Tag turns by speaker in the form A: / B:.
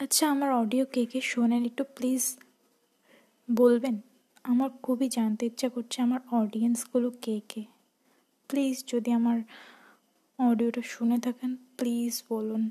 A: আচ্ছা আমার অডিও কে কে শোনেন একটু প্লিজ বলবেন? আমার খুবই জানতে ইচ্ছা করছে আমার অডিয়েন্সগুলো কে কে। প্লিজ যদি আমার অডিওটা শুনে থাকেন প্লিজ বলুন।